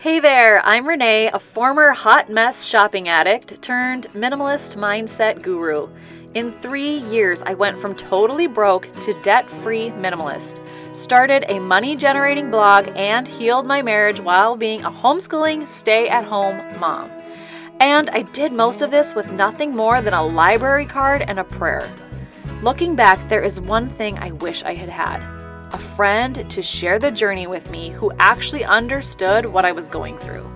Hey there, I'm Renee, a former hot mess shopping addict turned minimalist mindset guru. In three years, I went from totally broke to debt free minimalist, started a money generating blog, and healed my marriage while being a homeschooling, stay at home mom. And I did most of this with nothing more than a library card and a prayer. Looking back, there is one thing I wish I had had a friend to share the journey with me who actually understood what I was going through.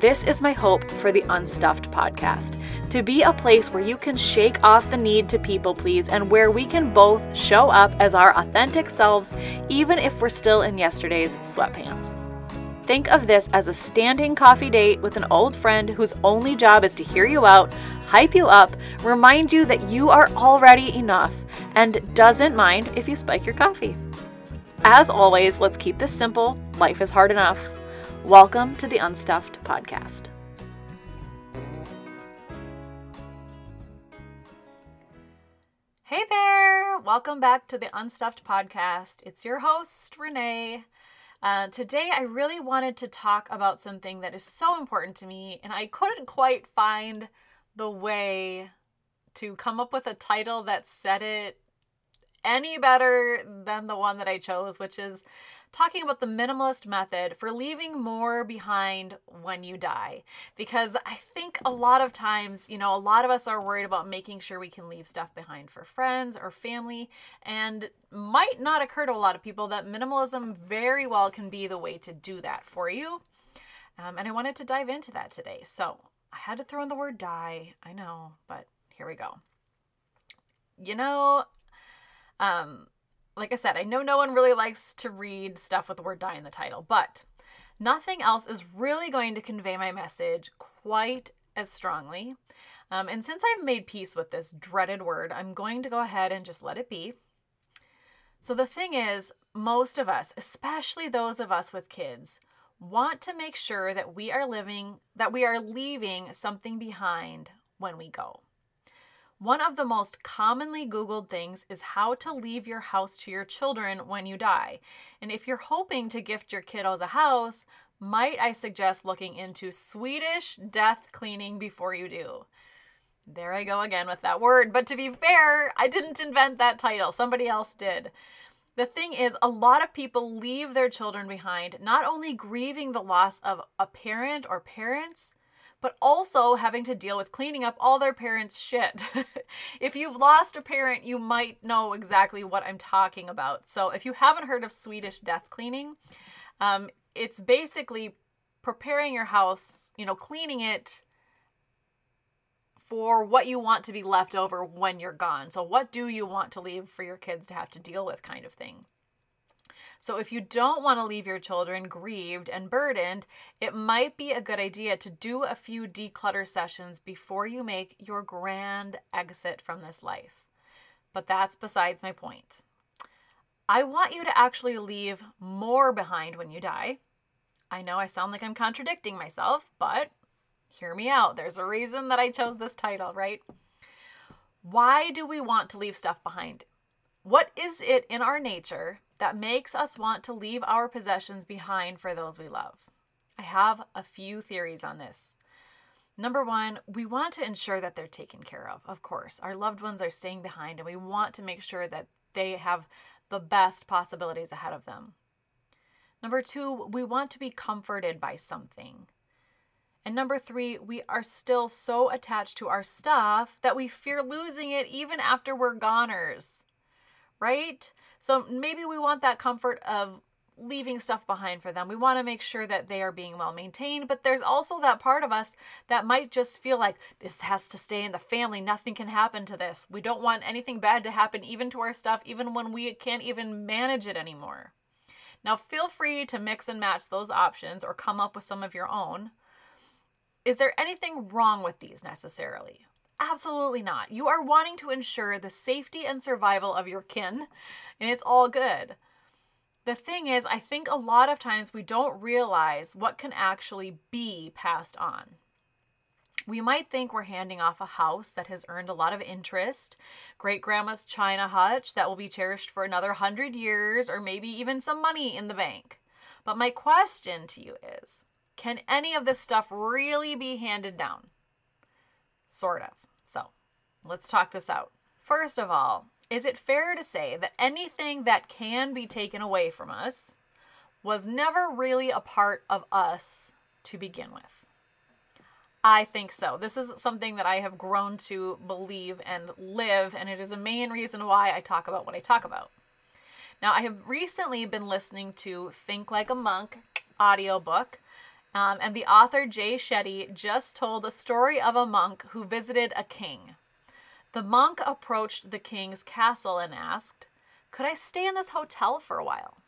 This is my hope for the Unstuffed podcast to be a place where you can shake off the need to people please and where we can both show up as our authentic selves, even if we're still in yesterday's sweatpants. Think of this as a standing coffee date with an old friend whose only job is to hear you out, hype you up, remind you that you are already enough, and doesn't mind if you spike your coffee. As always, let's keep this simple. Life is hard enough. Welcome to the Unstuffed Podcast. Hey there! Welcome back to the Unstuffed Podcast. It's your host, Renee. Uh, today, I really wanted to talk about something that is so important to me, and I couldn't quite find the way to come up with a title that said it any better than the one that I chose, which is talking about the minimalist method for leaving more behind when you die. Because I think a lot of times, you know, a lot of us are worried about making sure we can leave stuff behind for friends or family, and might not occur to a lot of people that minimalism very well can be the way to do that for you. Um, and I wanted to dive into that today. So I had to throw in the word die. I know, but here we go. You know, um, like I said, I know no one really likes to read stuff with the word die in the title, but nothing else is really going to convey my message quite as strongly. Um, and since I've made peace with this dreaded word, I'm going to go ahead and just let it be. So, the thing is, most of us, especially those of us with kids, want to make sure that we are living, that we are leaving something behind when we go. One of the most commonly Googled things is how to leave your house to your children when you die. And if you're hoping to gift your kiddos a house, might I suggest looking into Swedish death cleaning before you do? There I go again with that word. But to be fair, I didn't invent that title, somebody else did. The thing is, a lot of people leave their children behind, not only grieving the loss of a parent or parents, but also having to deal with cleaning up all their parents' shit. if you've lost a parent, you might know exactly what I'm talking about. So, if you haven't heard of Swedish death cleaning, um, it's basically preparing your house, you know, cleaning it for what you want to be left over when you're gone. So, what do you want to leave for your kids to have to deal with, kind of thing. So, if you don't want to leave your children grieved and burdened, it might be a good idea to do a few declutter sessions before you make your grand exit from this life. But that's besides my point. I want you to actually leave more behind when you die. I know I sound like I'm contradicting myself, but hear me out. There's a reason that I chose this title, right? Why do we want to leave stuff behind? What is it in our nature that makes us want to leave our possessions behind for those we love? I have a few theories on this. Number one, we want to ensure that they're taken care of, of course. Our loved ones are staying behind, and we want to make sure that they have the best possibilities ahead of them. Number two, we want to be comforted by something. And number three, we are still so attached to our stuff that we fear losing it even after we're goners right? So maybe we want that comfort of leaving stuff behind for them. We want to make sure that they are being well maintained, but there's also that part of us that might just feel like this has to stay in the family. Nothing can happen to this. We don't want anything bad to happen even to our stuff, even when we can't even manage it anymore. Now, feel free to mix and match those options or come up with some of your own. Is there anything wrong with these necessarily? Absolutely not. You are wanting to ensure the safety and survival of your kin, and it's all good. The thing is, I think a lot of times we don't realize what can actually be passed on. We might think we're handing off a house that has earned a lot of interest, great grandma's china hutch that will be cherished for another hundred years, or maybe even some money in the bank. But my question to you is Can any of this stuff really be handed down? Sort of. So let's talk this out. First of all, is it fair to say that anything that can be taken away from us was never really a part of us to begin with? I think so. This is something that I have grown to believe and live, and it is a main reason why I talk about what I talk about. Now, I have recently been listening to Think Like a Monk audiobook, um, and the author Jay Shetty just told the story of a monk who visited a king. The monk approached the king's castle and asked, Could I stay in this hotel for a while?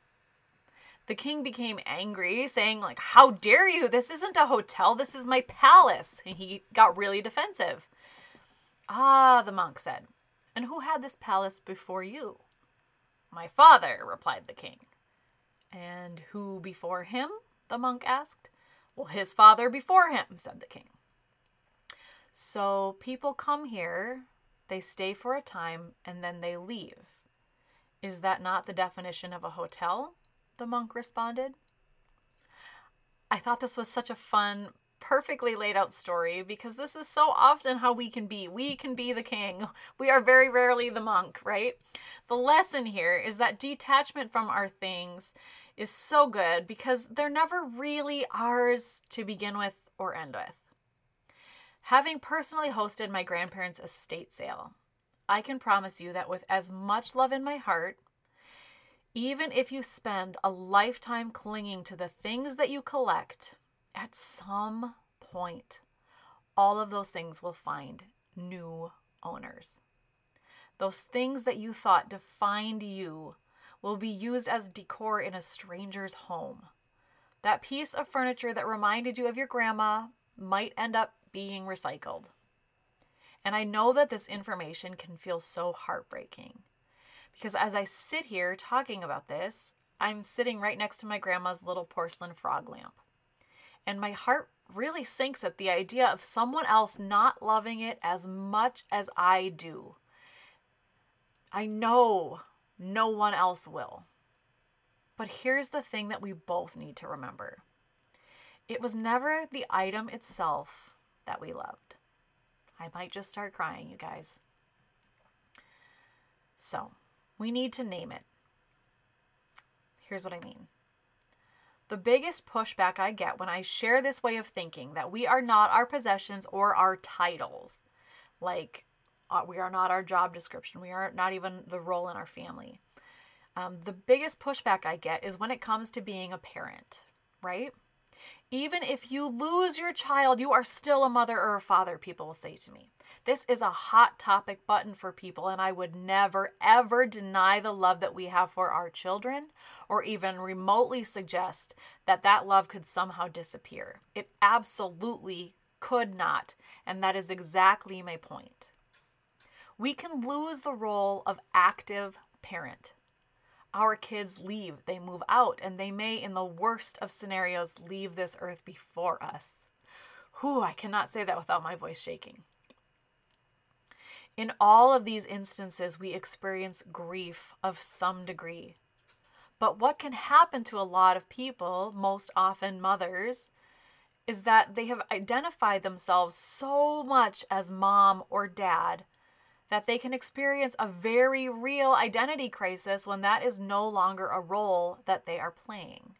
The king became angry, saying, like, How dare you? This isn't a hotel, this is my palace. And he got really defensive. Ah, the monk said, And who had this palace before you? My father, replied the king. And who before him? the monk asked. Well, his father before him, said the king. So people come here, they stay for a time, and then they leave. Is that not the definition of a hotel? the monk responded. I thought this was such a fun, perfectly laid out story because this is so often how we can be. We can be the king. We are very rarely the monk, right? The lesson here is that detachment from our things is so good because they're never really ours to begin with or end with. Having personally hosted my grandparents' estate sale, I can promise you that with as much love in my heart even if you spend a lifetime clinging to the things that you collect, at some point, all of those things will find new owners. Those things that you thought defined you will be used as decor in a stranger's home. That piece of furniture that reminded you of your grandma might end up being recycled. And I know that this information can feel so heartbreaking. Because as I sit here talking about this, I'm sitting right next to my grandma's little porcelain frog lamp. And my heart really sinks at the idea of someone else not loving it as much as I do. I know no one else will. But here's the thing that we both need to remember it was never the item itself that we loved. I might just start crying, you guys. So, we need to name it. Here's what I mean. The biggest pushback I get when I share this way of thinking that we are not our possessions or our titles, like uh, we are not our job description, we are not even the role in our family. Um, the biggest pushback I get is when it comes to being a parent, right? Even if you lose your child, you are still a mother or a father, people will say to me. This is a hot topic button for people, and I would never, ever deny the love that we have for our children or even remotely suggest that that love could somehow disappear. It absolutely could not, and that is exactly my point. We can lose the role of active parent our kids leave, they move out, and they may, in the worst of scenarios, leave this earth before us. Whew, I cannot say that without my voice shaking. In all of these instances, we experience grief of some degree. But what can happen to a lot of people, most often mothers, is that they have identified themselves so much as mom or dad that they can experience a very real identity crisis when that is no longer a role that they are playing.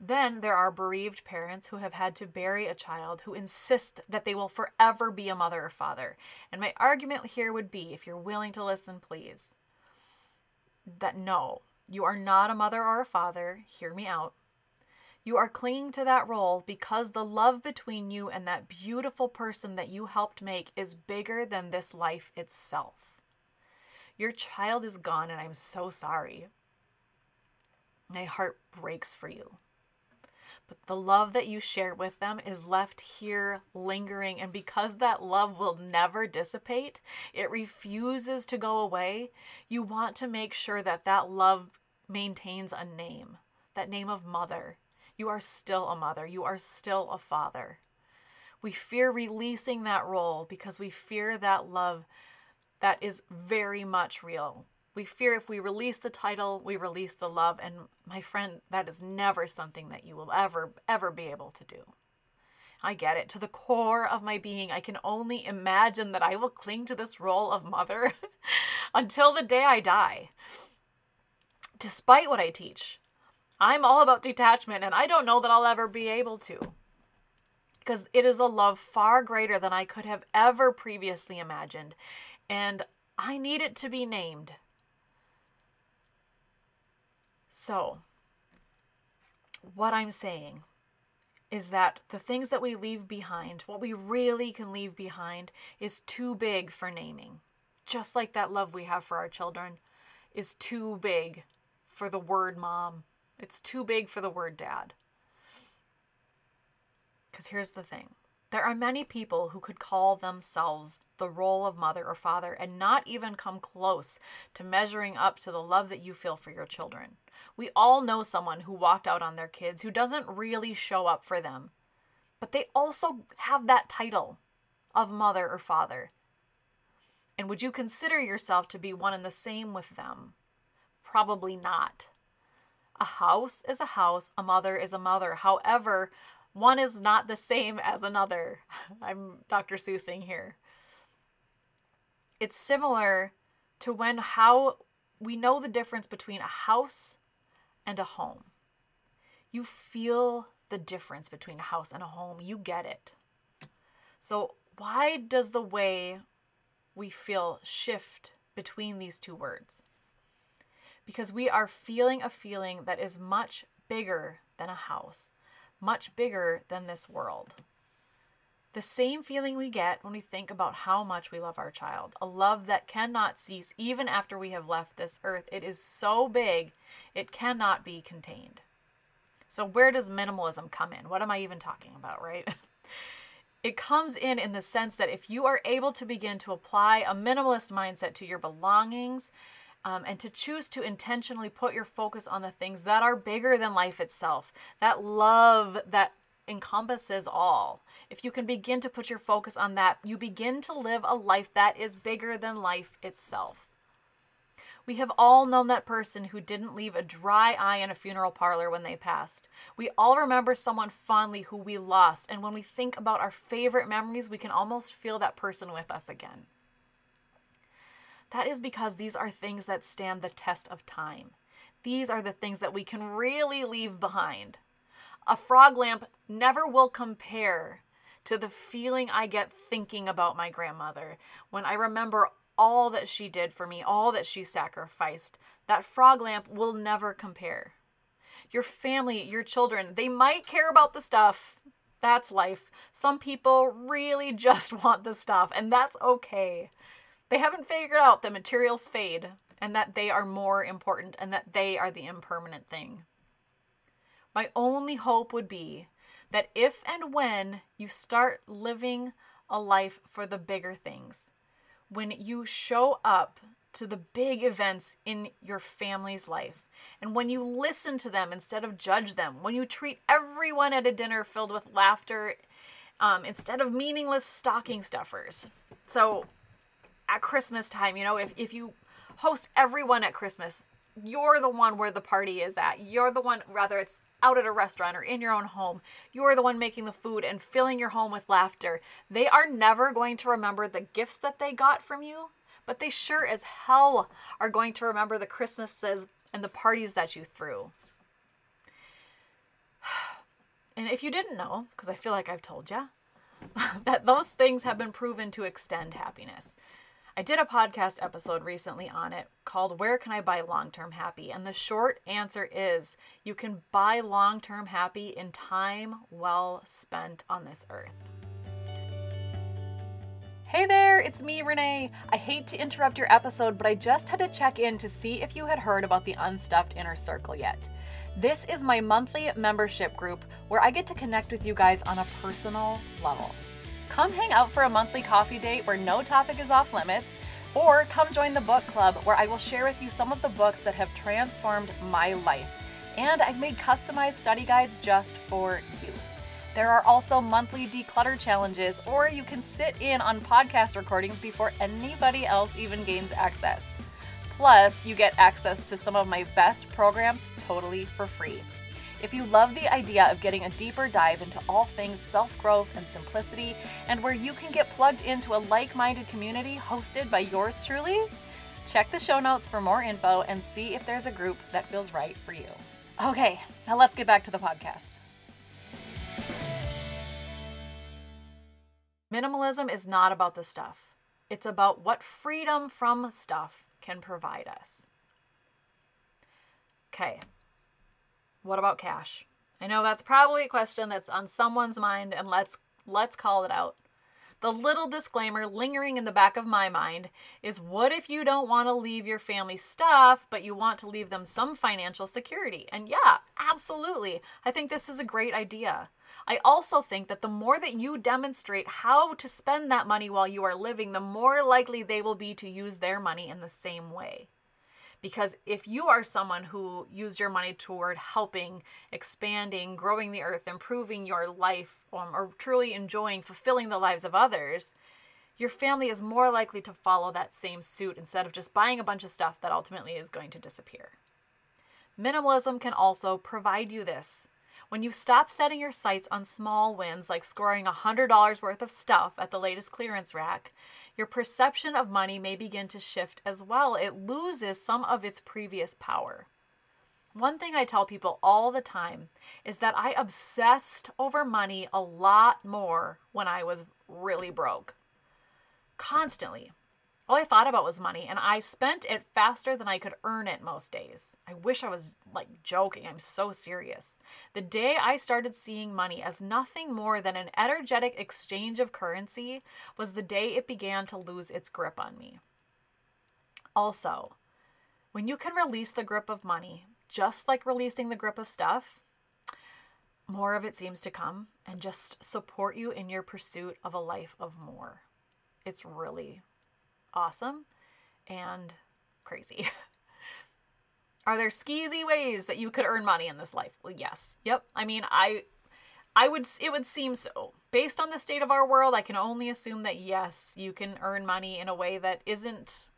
Then there are bereaved parents who have had to bury a child who insist that they will forever be a mother or father. And my argument here would be if you're willing to listen, please, that no, you are not a mother or a father. Hear me out. You are clinging to that role because the love between you and that beautiful person that you helped make is bigger than this life itself. Your child is gone, and I'm so sorry. My heart breaks for you. But the love that you share with them is left here lingering. And because that love will never dissipate, it refuses to go away. You want to make sure that that love maintains a name, that name of mother, you are still a mother. You are still a father. We fear releasing that role because we fear that love that is very much real. We fear if we release the title, we release the love. And my friend, that is never something that you will ever, ever be able to do. I get it. To the core of my being, I can only imagine that I will cling to this role of mother until the day I die. Despite what I teach, I'm all about detachment, and I don't know that I'll ever be able to. Because it is a love far greater than I could have ever previously imagined. And I need it to be named. So, what I'm saying is that the things that we leave behind, what we really can leave behind, is too big for naming. Just like that love we have for our children is too big for the word mom, it's too big for the word dad. Because here's the thing there are many people who could call themselves the role of mother or father and not even come close to measuring up to the love that you feel for your children. We all know someone who walked out on their kids who doesn't really show up for them, but they also have that title of mother or father. And would you consider yourself to be one and the same with them? Probably not. A house is a house, a mother is a mother. However, one is not the same as another. I'm Dr. Seussing here. It's similar to when how we know the difference between a house and a home. You feel the difference between a house and a home. You get it. So, why does the way we feel shift between these two words? Because we are feeling a feeling that is much bigger than a house much bigger than this world. The same feeling we get when we think about how much we love our child, a love that cannot cease even after we have left this earth. It is so big, it cannot be contained. So, where does minimalism come in? What am I even talking about, right? It comes in in the sense that if you are able to begin to apply a minimalist mindset to your belongings, um, and to choose to intentionally put your focus on the things that are bigger than life itself, that love that encompasses all. If you can begin to put your focus on that, you begin to live a life that is bigger than life itself. We have all known that person who didn't leave a dry eye in a funeral parlor when they passed. We all remember someone fondly who we lost, and when we think about our favorite memories, we can almost feel that person with us again. That is because these are things that stand the test of time. These are the things that we can really leave behind. A frog lamp never will compare to the feeling I get thinking about my grandmother when I remember all that she did for me, all that she sacrificed. That frog lamp will never compare. Your family, your children, they might care about the stuff. That's life. Some people really just want the stuff, and that's okay. They haven't figured out that materials fade and that they are more important and that they are the impermanent thing. My only hope would be that if and when you start living a life for the bigger things, when you show up to the big events in your family's life, and when you listen to them instead of judge them, when you treat everyone at a dinner filled with laughter um, instead of meaningless stocking stuffers. So, at Christmas time, you know, if, if you host everyone at Christmas, you're the one where the party is at. You're the one, whether it's out at a restaurant or in your own home, you're the one making the food and filling your home with laughter. They are never going to remember the gifts that they got from you, but they sure as hell are going to remember the Christmases and the parties that you threw. And if you didn't know, because I feel like I've told you, that those things have been proven to extend happiness. I did a podcast episode recently on it called Where Can I Buy Long Term Happy? And the short answer is you can buy long term happy in time well spent on this earth. Hey there, it's me, Renee. I hate to interrupt your episode, but I just had to check in to see if you had heard about the Unstuffed Inner Circle yet. This is my monthly membership group where I get to connect with you guys on a personal level. Come hang out for a monthly coffee date where no topic is off limits, or come join the book club where I will share with you some of the books that have transformed my life. And I've made customized study guides just for you. There are also monthly declutter challenges, or you can sit in on podcast recordings before anybody else even gains access. Plus, you get access to some of my best programs totally for free. If you love the idea of getting a deeper dive into all things self growth and simplicity, and where you can get plugged into a like minded community hosted by yours truly, check the show notes for more info and see if there's a group that feels right for you. Okay, now let's get back to the podcast. Minimalism is not about the stuff, it's about what freedom from stuff can provide us. Okay, what about cash? I know that's probably a question that's on someone's mind and let's let's call it out. The little disclaimer lingering in the back of my mind is what if you don't want to leave your family stuff, but you want to leave them some financial security? And yeah, absolutely. I think this is a great idea. I also think that the more that you demonstrate how to spend that money while you are living, the more likely they will be to use their money in the same way. Because if you are someone who used your money toward helping, expanding, growing the earth, improving your life, um, or truly enjoying fulfilling the lives of others, your family is more likely to follow that same suit instead of just buying a bunch of stuff that ultimately is going to disappear. Minimalism can also provide you this. When you stop setting your sights on small wins like scoring $100 worth of stuff at the latest clearance rack, your perception of money may begin to shift as well. It loses some of its previous power. One thing I tell people all the time is that I obsessed over money a lot more when I was really broke. Constantly all I thought about was money, and I spent it faster than I could earn it most days. I wish I was like joking. I'm so serious. The day I started seeing money as nothing more than an energetic exchange of currency was the day it began to lose its grip on me. Also, when you can release the grip of money, just like releasing the grip of stuff, more of it seems to come and just support you in your pursuit of a life of more. It's really, awesome and crazy. Are there skeezy ways that you could earn money in this life? Well, yes. Yep. I mean, I I would it would seem so. Based on the state of our world, I can only assume that yes, you can earn money in a way that isn't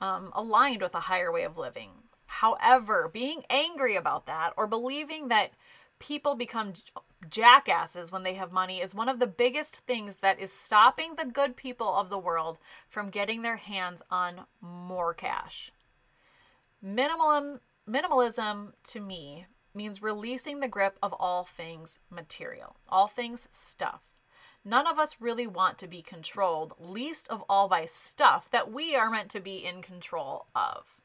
um, aligned with a higher way of living. However, being angry about that or believing that people become jackasses when they have money is one of the biggest things that is stopping the good people of the world from getting their hands on more cash. Minimalism, minimalism to me means releasing the grip of all things material, all things stuff. None of us really want to be controlled, least of all by stuff that we are meant to be in control of.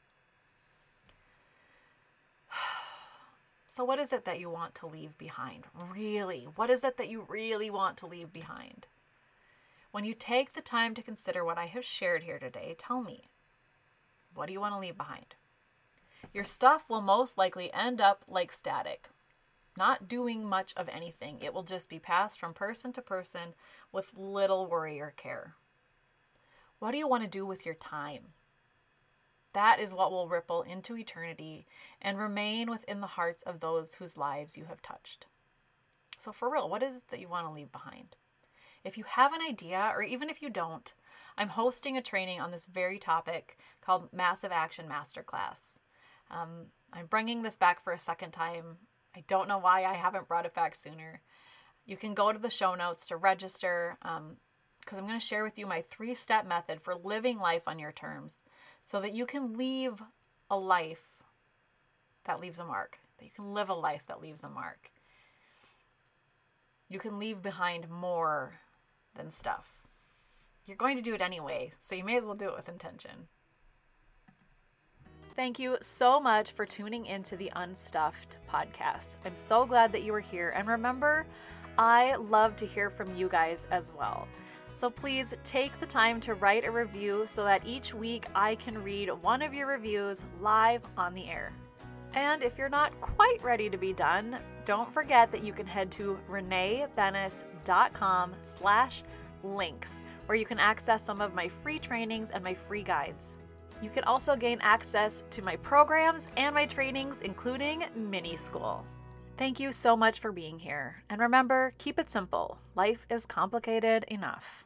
So, what is it that you want to leave behind? Really? What is it that you really want to leave behind? When you take the time to consider what I have shared here today, tell me what do you want to leave behind? Your stuff will most likely end up like static, not doing much of anything. It will just be passed from person to person with little worry or care. What do you want to do with your time? That is what will ripple into eternity and remain within the hearts of those whose lives you have touched. So, for real, what is it that you want to leave behind? If you have an idea, or even if you don't, I'm hosting a training on this very topic called Massive Action Masterclass. Um, I'm bringing this back for a second time. I don't know why I haven't brought it back sooner. You can go to the show notes to register because um, I'm going to share with you my three step method for living life on your terms so that you can leave a life that leaves a mark, that you can live a life that leaves a mark. You can leave behind more than stuff. You're going to do it anyway, so you may as well do it with intention. Thank you so much for tuning into the Unstuffed podcast. I'm so glad that you were here. And remember, I love to hear from you guys as well. So please take the time to write a review so that each week I can read one of your reviews live on the air. And if you're not quite ready to be done, don't forget that you can head to reneebenes.com slash links, where you can access some of my free trainings and my free guides. You can also gain access to my programs and my trainings, including Mini School. Thank you so much for being here. And remember, keep it simple. Life is complicated enough.